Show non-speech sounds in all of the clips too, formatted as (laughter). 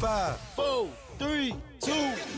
Five, four, three,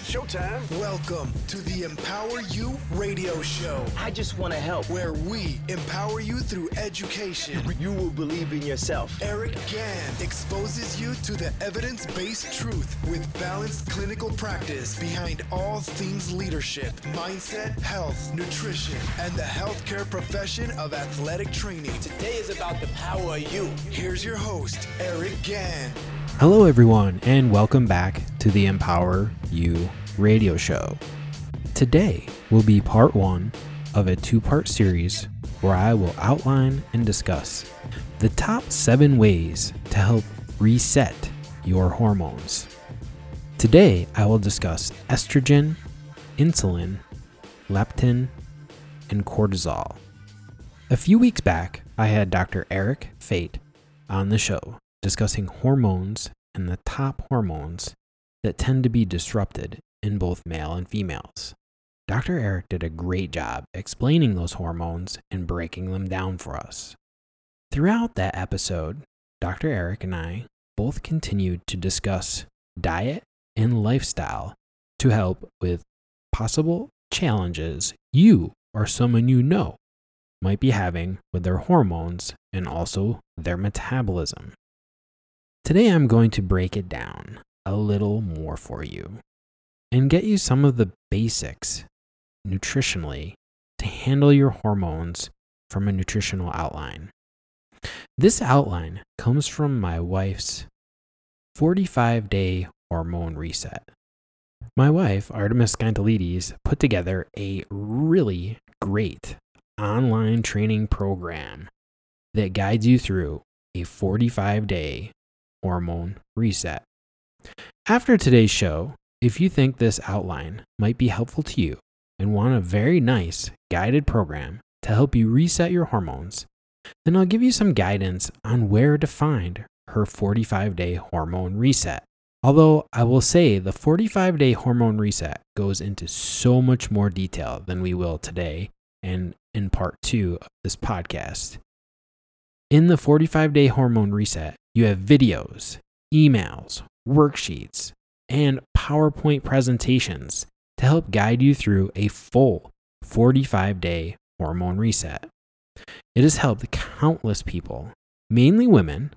showtime. Welcome to the Empower You radio show, I just want to help. where we empower you through education. You will believe in yourself. Eric Gann exposes you to the evidence based truth with balanced clinical practice behind all things leadership, mindset, health, nutrition, and the healthcare profession of athletic training. Today is about the power of you. Here's your host, Eric Gann. Hello, everyone, and welcome back to the Empower You radio show. Today will be part one of a two part series where I will outline and discuss the top seven ways to help reset your hormones. Today, I will discuss estrogen, insulin, leptin, and cortisol. A few weeks back, I had Dr. Eric Fate on the show discussing hormones and the top hormones that tend to be disrupted in both male and females. Dr. Eric did a great job explaining those hormones and breaking them down for us. Throughout that episode, Dr. Eric and I both continued to discuss diet and lifestyle to help with possible challenges you or someone you know might be having with their hormones and also their metabolism. Today, I'm going to break it down a little more for you and get you some of the basics nutritionally to handle your hormones from a nutritional outline. This outline comes from my wife's 45 day hormone reset. My wife, Artemis Skantalides, put together a really great online training program that guides you through a 45 day hormone reset. After today's show, if you think this outline might be helpful to you and want a very nice guided program to help you reset your hormones, then I'll give you some guidance on where to find her 45 day hormone reset. Although I will say the 45 day hormone reset goes into so much more detail than we will today and in part two of this podcast. In the 45 day hormone reset, you have videos, emails, worksheets, and PowerPoint presentations to help guide you through a full 45 day hormone reset. It has helped countless people, mainly women,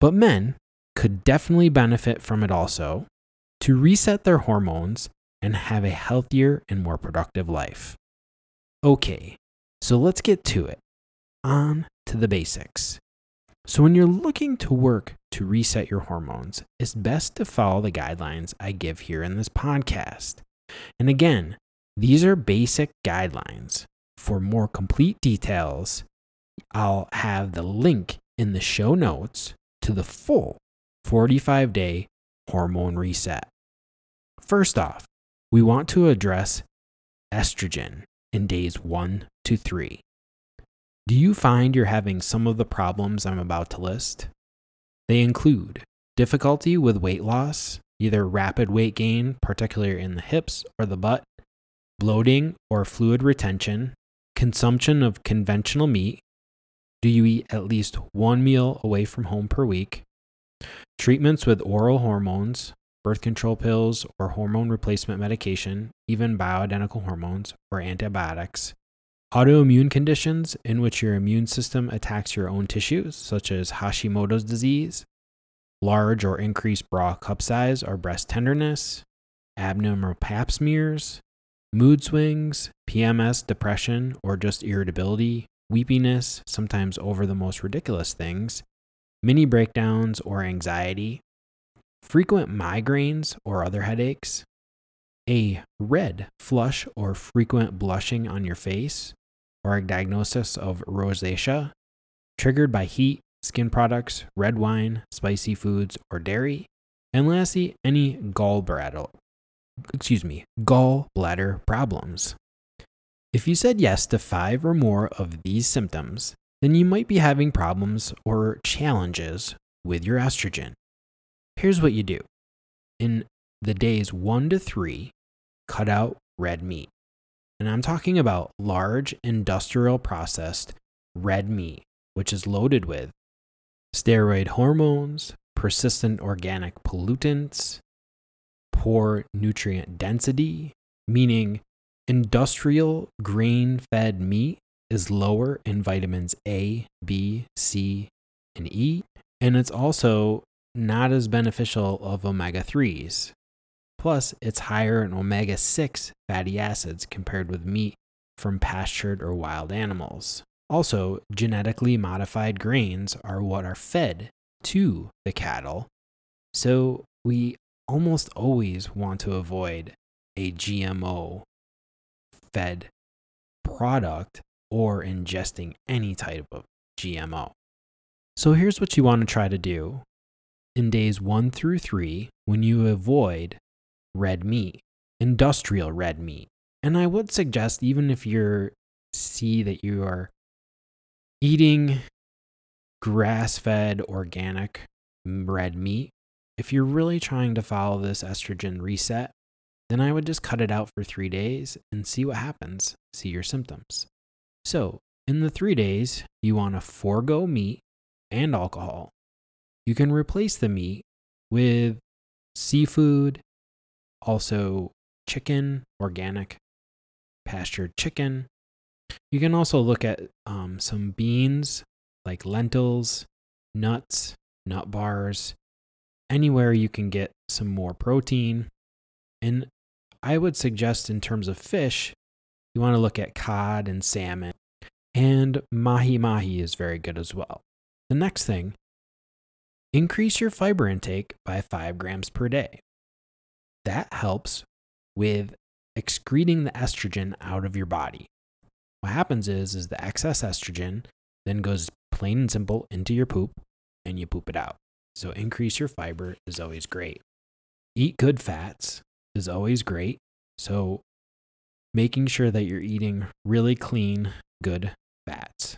but men could definitely benefit from it also to reset their hormones and have a healthier and more productive life. Okay, so let's get to it. On to the basics. So, when you're looking to work to reset your hormones, it's best to follow the guidelines I give here in this podcast. And again, these are basic guidelines. For more complete details, I'll have the link in the show notes to the full 45 day hormone reset. First off, we want to address estrogen in days one to three. Do you find you're having some of the problems I'm about to list? They include difficulty with weight loss, either rapid weight gain, particularly in the hips or the butt, bloating or fluid retention, consumption of conventional meat. Do you eat at least one meal away from home per week? Treatments with oral hormones, birth control pills, or hormone replacement medication, even bioidentical hormones or antibiotics. Autoimmune conditions in which your immune system attacks your own tissues, such as Hashimoto's disease, large or increased bra cup size or breast tenderness, abnormal pap smears, mood swings, PMS, depression, or just irritability, weepiness, sometimes over the most ridiculous things, mini breakdowns or anxiety, frequent migraines or other headaches, a red flush or frequent blushing on your face, or a diagnosis of rosacea, triggered by heat, skin products, red wine, spicy foods, or dairy, and lastly, any gallbladder, excuse me, gallbladder problems. If you said yes to five or more of these symptoms, then you might be having problems or challenges with your estrogen. Here's what you do. In the days one to three, cut out red meat. And I'm talking about large industrial processed red meat, which is loaded with steroid hormones, persistent organic pollutants, poor nutrient density, meaning industrial grain fed meat is lower in vitamins A, B, C, and E, and it's also not as beneficial of omega 3s. Plus, it's higher in omega 6 fatty acids compared with meat from pastured or wild animals. Also, genetically modified grains are what are fed to the cattle. So, we almost always want to avoid a GMO fed product or ingesting any type of GMO. So here's what you want to try to do in days one through three when you avoid red meat, industrial red meat. And I would suggest, even if you see that you are eating grass fed organic red meat, if you're really trying to follow this estrogen reset, then I would just cut it out for three days and see what happens, see your symptoms. So, in the three days, you want to forego meat and alcohol. You can replace the meat with seafood, also chicken, organic pastured chicken. You can also look at um, some beans like lentils, nuts, nut bars, anywhere you can get some more protein. And I would suggest, in terms of fish, you want to look at cod and salmon. And mahi mahi is very good as well. The next thing, increase your fiber intake by five grams per day. That helps with excreting the estrogen out of your body. What happens is, is the excess estrogen then goes plain and simple into your poop and you poop it out. So increase your fiber is always great. Eat good fats is always great. So making sure that you're eating really clean, good fats.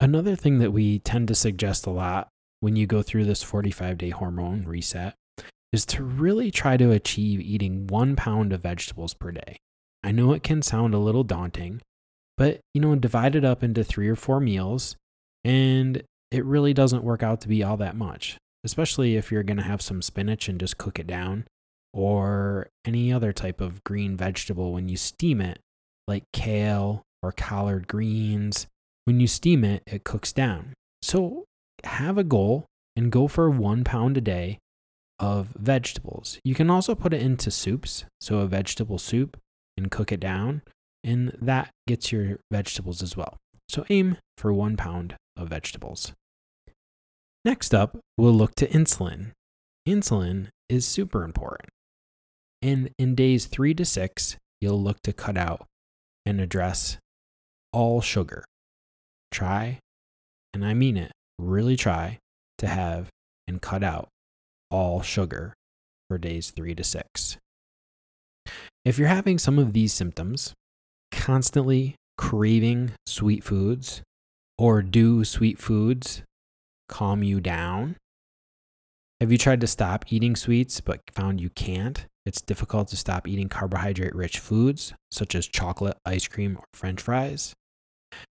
Another thing that we tend to suggest a lot when you go through this 45 day hormone reset is to really try to achieve eating one pound of vegetables per day. I know it can sound a little daunting, but you know, divide it up into three or four meals, and it really doesn't work out to be all that much, especially if you're going to have some spinach and just cook it down, or any other type of green vegetable when you steam it, like kale or collard greens, when you steam it, it cooks down. So have a goal and go for one pound a day of vegetables. You can also put it into soups, so a vegetable soup, and cook it down, and that gets your vegetables as well. So aim for one pound of vegetables. Next up, we'll look to insulin. Insulin is super important. And in days three to six, you'll look to cut out and address all sugar try, and I mean it, really try to have and cut out all sugar for days three to six. If you're having some of these symptoms, constantly craving sweet foods, or do sweet foods calm you down? Have you tried to stop eating sweets but found you can't? It's difficult to stop eating carbohydrate rich foods such as chocolate, ice cream, or french fries.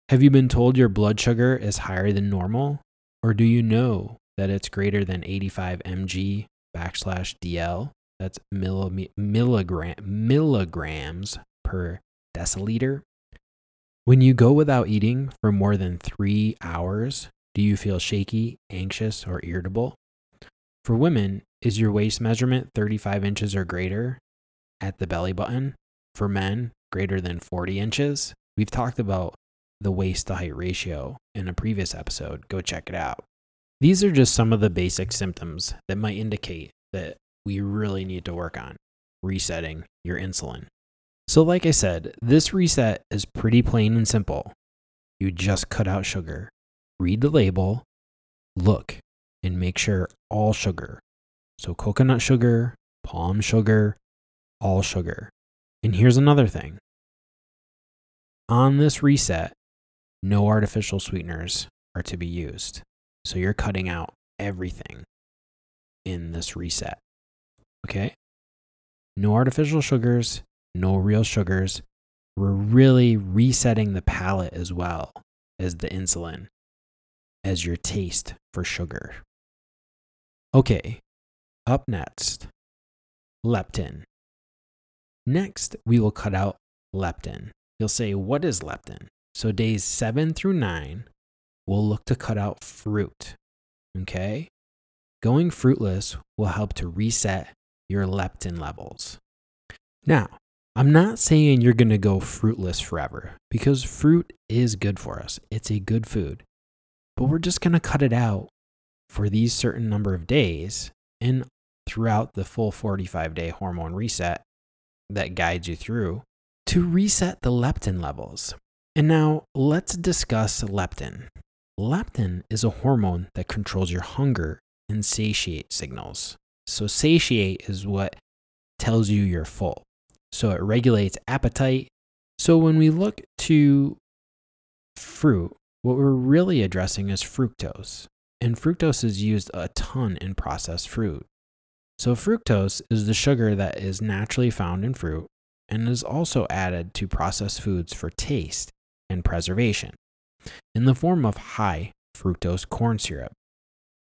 Have you been told your blood sugar is higher than normal? Or do you know that it's greater than 85 mg backslash DL? That's milligram, milligrams per deciliter. When you go without eating for more than three hours, do you feel shaky, anxious, or irritable? For women, is your waist measurement 35 inches or greater at the belly button? For men, greater than 40 inches? We've talked about the waist to height ratio in a previous episode. Go check it out. These are just some of the basic symptoms that might indicate that we really need to work on resetting your insulin. So, like I said, this reset is pretty plain and simple. You just cut out sugar, read the label, look, and make sure all sugar. So, coconut sugar, palm sugar, all sugar. And here's another thing on this reset, no artificial sweeteners are to be used. So you're cutting out everything in this reset. Okay? No artificial sugars, no real sugars. We're really resetting the palate as well as the insulin, as your taste for sugar. Okay, up next, leptin. Next, we will cut out leptin. You'll say, What is leptin? So, days seven through nine, we'll look to cut out fruit. Okay? Going fruitless will help to reset your leptin levels. Now, I'm not saying you're going to go fruitless forever because fruit is good for us. It's a good food. But we're just going to cut it out for these certain number of days and throughout the full 45 day hormone reset that guides you through to reset the leptin levels. And now let's discuss leptin. Leptin is a hormone that controls your hunger and satiate signals. So, satiate is what tells you you're full. So, it regulates appetite. So, when we look to fruit, what we're really addressing is fructose. And fructose is used a ton in processed fruit. So, fructose is the sugar that is naturally found in fruit and is also added to processed foods for taste and preservation in the form of high fructose corn syrup.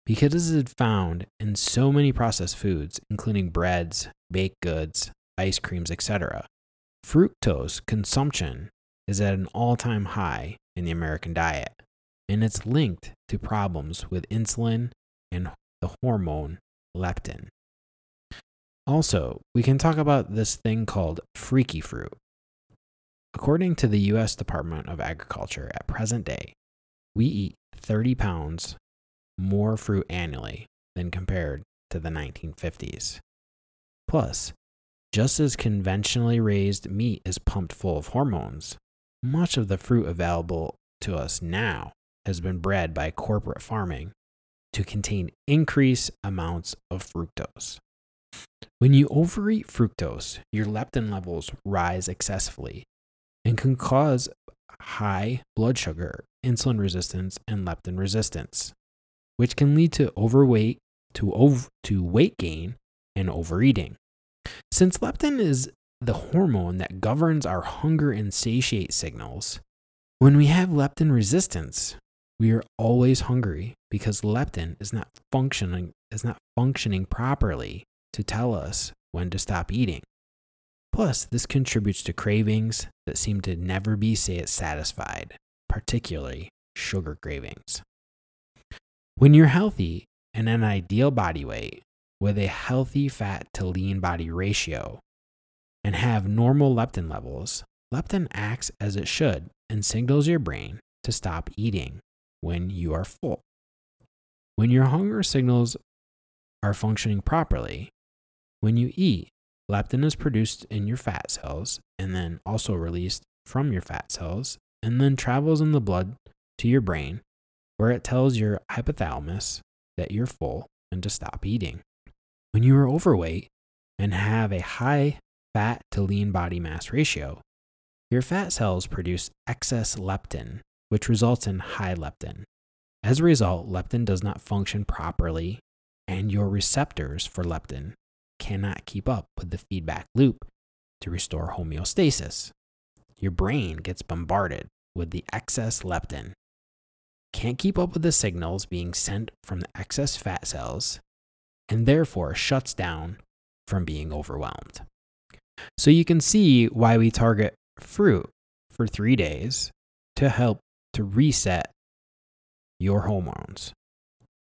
Because it is found in so many processed foods, including breads, baked goods, ice creams, etc., fructose consumption is at an all time high in the American diet, and it's linked to problems with insulin and the hormone leptin. Also, we can talk about this thing called freaky fruit. According to the U.S. Department of Agriculture, at present day, we eat 30 pounds more fruit annually than compared to the 1950s. Plus, just as conventionally raised meat is pumped full of hormones, much of the fruit available to us now has been bred by corporate farming to contain increased amounts of fructose. When you overeat fructose, your leptin levels rise excessively and can cause high blood sugar, insulin resistance, and leptin resistance, which can lead to overweight, to, to weight gain, and overeating. Since leptin is the hormone that governs our hunger and satiate signals, when we have leptin resistance, we are always hungry because leptin is not functioning is not functioning properly to tell us when to stop eating. Plus, this contributes to cravings that seem to never be satisfied, particularly sugar cravings. When you're healthy and an ideal body weight with a healthy fat to lean body ratio and have normal leptin levels, leptin acts as it should and signals your brain to stop eating when you are full. When your hunger signals are functioning properly, when you eat, leptin is produced in your fat cells and then also released from your fat cells and then travels in the blood to your brain where it tells your hypothalamus that you're full and to stop eating. When you are overweight and have a high fat to lean body mass ratio, your fat cells produce excess leptin, which results in high leptin. As a result, leptin does not function properly, and your receptors for leptin cannot keep up with the feedback loop to restore homeostasis. Your brain gets bombarded with the excess leptin, can't keep up with the signals being sent from the excess fat cells, and therefore shuts down from being overwhelmed. So you can see why we target fruit for three days to help to reset your hormones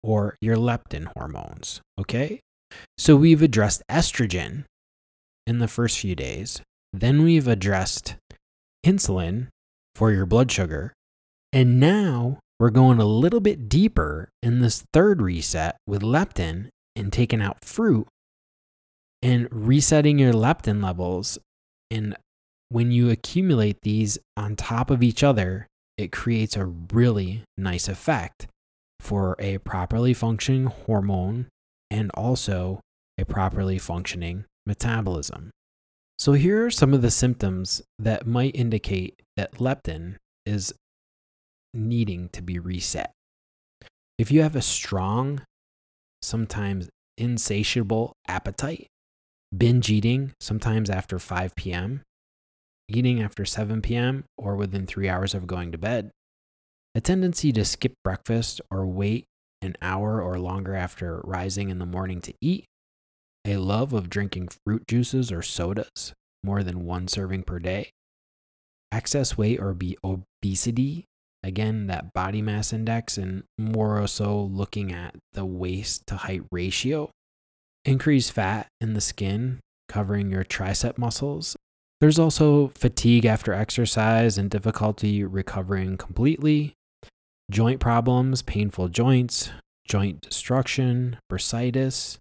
or your leptin hormones. Okay? So we've addressed estrogen in the first few days. Then we've addressed insulin for your blood sugar. And now we're going a little bit deeper in this third reset with leptin and taking out fruit and resetting your leptin levels. And when you accumulate these on top of each other, it creates a really nice effect for a properly functioning hormone and also a properly functioning metabolism. So, here are some of the symptoms that might indicate that leptin is needing to be reset. If you have a strong, sometimes insatiable appetite, binge eating, sometimes after 5 p.m., eating after 7 p.m., or within three hours of going to bed, a tendency to skip breakfast or wait an hour or longer after rising in the morning to eat, a love of drinking fruit juices or sodas more than one serving per day, excess weight or be obesity, again, that body mass index, and more so looking at the waist to height ratio, increased fat in the skin covering your tricep muscles. There's also fatigue after exercise and difficulty recovering completely, joint problems, painful joints, joint destruction, bursitis,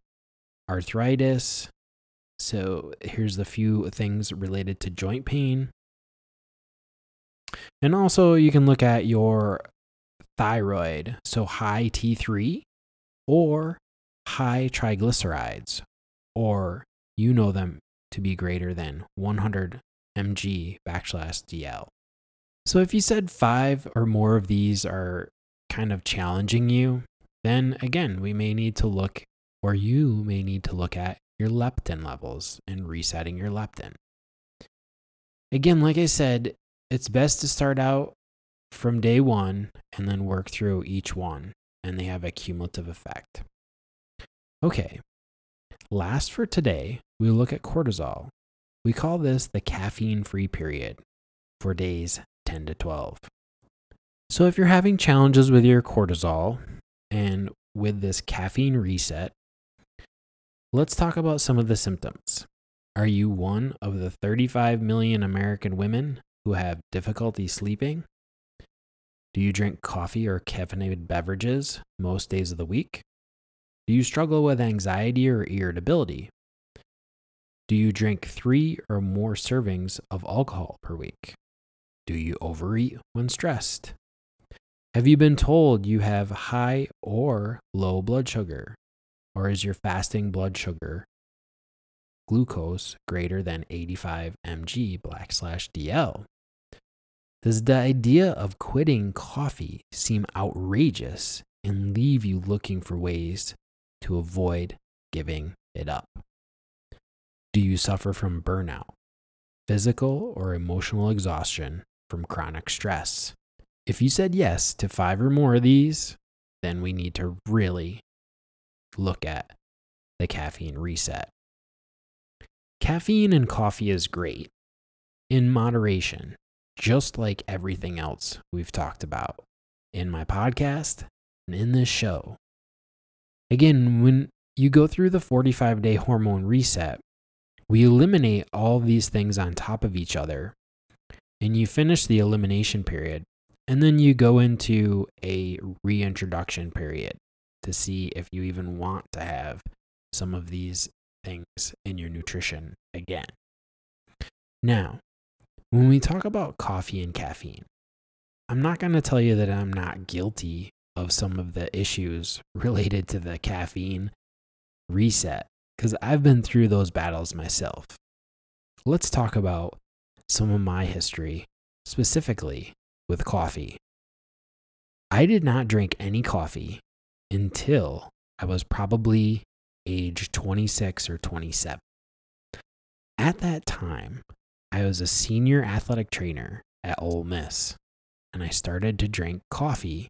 arthritis. So here's the few things related to joint pain. And also, you can look at your thyroid, so high T3 or high triglycerides, or you know them to be greater than 100 mg backslash DL. So if you said five or more of these are kind of challenging you, then again, we may need to look, or you may need to look at your leptin levels and resetting your leptin. Again, like I said, it's best to start out from day one and then work through each one, and they have a cumulative effect. Okay, last for today, we look at cortisol. We call this the caffeine free period for days 10 to 12. So, if you're having challenges with your cortisol and with this caffeine reset, let's talk about some of the symptoms. Are you one of the 35 million American women who have difficulty sleeping? Do you drink coffee or caffeinated beverages most days of the week? Do you struggle with anxiety or irritability? Do you drink three or more servings of alcohol per week? Do you overeat when stressed? Have you been told you have high or low blood sugar? Or is your fasting blood sugar glucose greater than 85 mg backslash DL? Does the idea of quitting coffee seem outrageous and leave you looking for ways to avoid giving it up? Do you suffer from burnout, physical or emotional exhaustion from chronic stress? If you said yes to five or more of these, then we need to really look at the caffeine reset. Caffeine in coffee is great in moderation, just like everything else we've talked about in my podcast and in this show. Again, when you go through the 45 day hormone reset, we eliminate all these things on top of each other, and you finish the elimination period, and then you go into a reintroduction period to see if you even want to have some of these things in your nutrition again. Now, when we talk about coffee and caffeine, I'm not going to tell you that I'm not guilty of some of the issues (laughs) related to the caffeine reset because I've been through those battles myself. Let's talk about some of my history, specifically with coffee. I did not drink any coffee until I was probably age 26 or 27. At that time, I was a senior athletic trainer at Ole Miss, and I started to drink coffee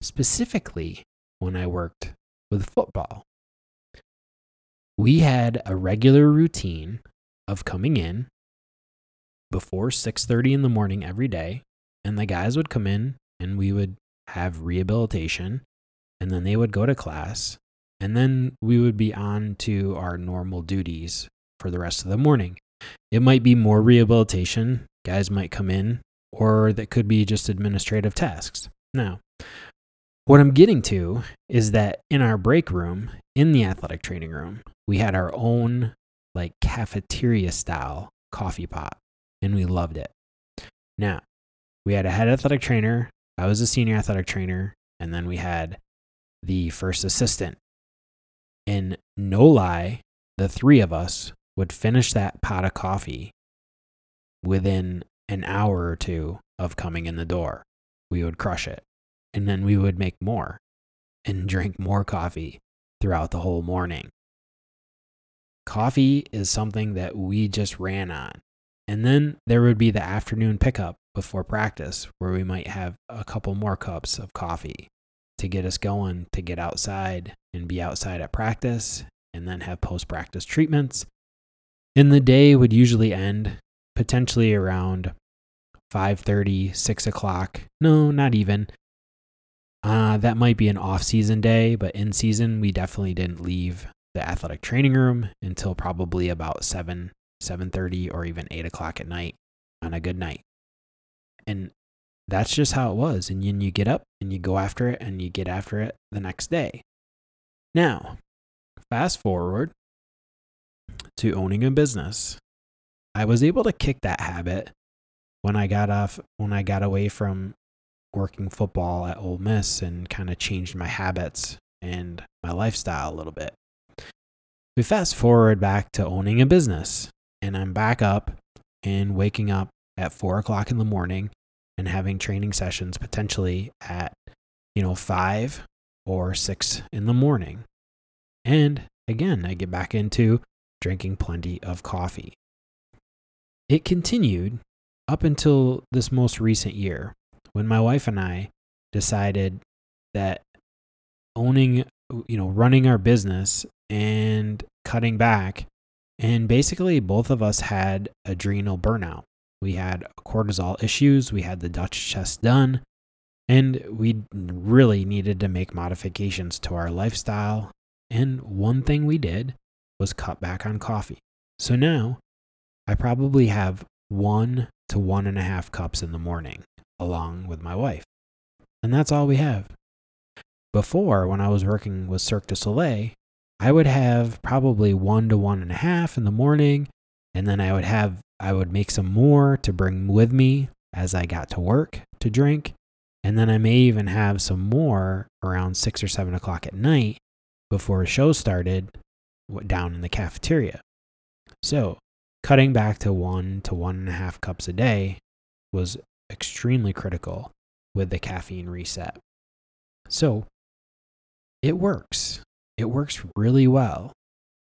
specifically when I worked with football. We had a regular routine of coming in before 6:30 in the morning every day, and the guys would come in and we would have rehabilitation and then they would go to class and then we would be on to our normal duties for the rest of the morning. It might be more rehabilitation. Guys might come in, or that could be just administrative tasks. Now, what I'm getting to is that in our break room, in the athletic training room, we had our own like cafeteria style coffee pot, and we loved it. Now, we had a head athletic trainer, I was a senior athletic trainer, and then we had the first assistant. And no lie, the three of us would finish that pot of coffee within an hour or two of coming in the door. We would crush it. And then we would make more and drink more coffee throughout the whole morning. Coffee is something that we just ran on. And then there would be the afternoon pickup before practice where we might have a couple more cups of coffee. to get us going to get outside and be outside at practice and then have post practice treatments. And the day would usually end potentially around 5.30 6 o'clock no not even uh, that might be an off season day but in season we definitely didn't leave the athletic training room until probably about 7 7.30 or even 8 o'clock at night on a good night. And that's just how it was. And then you get up and you go after it and you get after it the next day. Now fast forward to owning a business. I was able to kick that habit when I got off, when I got away from working football at Ole Miss and kind of changed my habits and my lifestyle a little bit. We fast forward back to owning a business, and I'm back up and waking up at four o'clock in the morning and having training sessions potentially at, you know, five or six in the morning. And again, I get back into drinking plenty of coffee. It continued up until this most recent year when my wife and I decided that owning, you know, running our business and cutting back, and basically both of us had adrenal burnout. We had cortisol issues, we had the DUTCH test done, and we really needed to make modifications to our lifestyle. And one thing we did was cut back on coffee. So now I probably have one to one and a half cups in the morning, along with my wife. And that's all we have. Before, when I was working with Cirque du Soleil, I would have probably one to one and a half in the morning, and then I would have I would make some more to bring with me as I got to work to drink, and then I may even have some more around six or seven o'clock at night before a show started down in the cafeteria. So cutting back to one to one and a half cups a day was extremely critical with the caffeine reset. So it works. It works really well.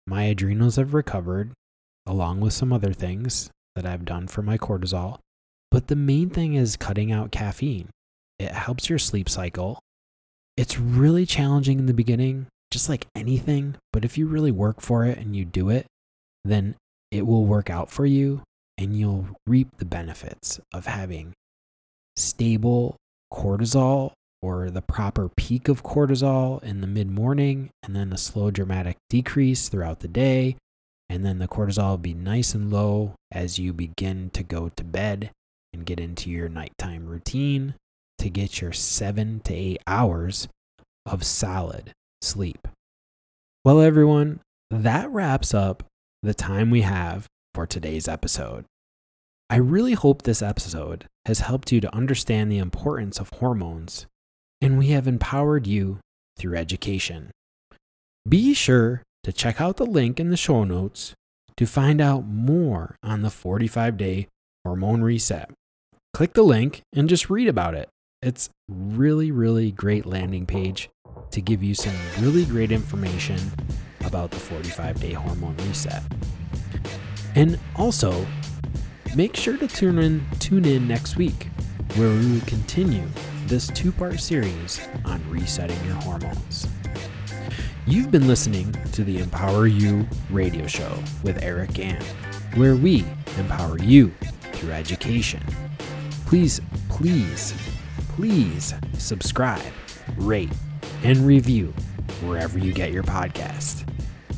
My adrenals have recovered, along with some other things that I've done for my cortisol. But the main thing is cutting out caffeine. It helps your sleep cycle. It's really challenging in the beginning, just like anything. But if you really work for it and you do it, then it will work out for you and you'll reap the benefits of having stable cortisol or the proper peak of cortisol in the mid morning and then a slow dramatic decrease throughout the day. And then the cortisol will be nice and low as you begin to go to bed and get into your nighttime routine to get your seven to eight hours of solid sleep. Well, everyone, that wraps up the time we have for today's episode. I really hope this episode has helped you to understand the importance of hormones, and we have empowered you through education. Be sure to check out the link in the show notes to find out more on the 45 day hormone reset. Click the link and just read about it. It's really, really great landing page to give you some really great information about the 45 day hormone reset. And also, make sure to tune in, tune in next week where we will continue this two part series on resetting your hormones. You've been listening to the Empower You radio show with Eric Gann, where we empower you through education. Please, please, please subscribe, rate, and review wherever you get your podcast.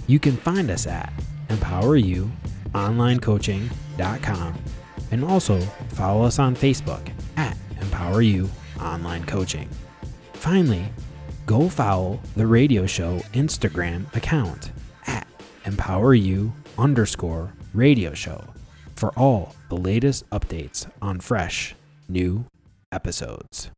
You can find us at empoweryouonlinecoaching.com and also follow us on Facebook at Empower You Online Coaching. Finally, go follow the radio show Instagram account at Empower You underscore radio show for all the latest updates on fresh new episodes.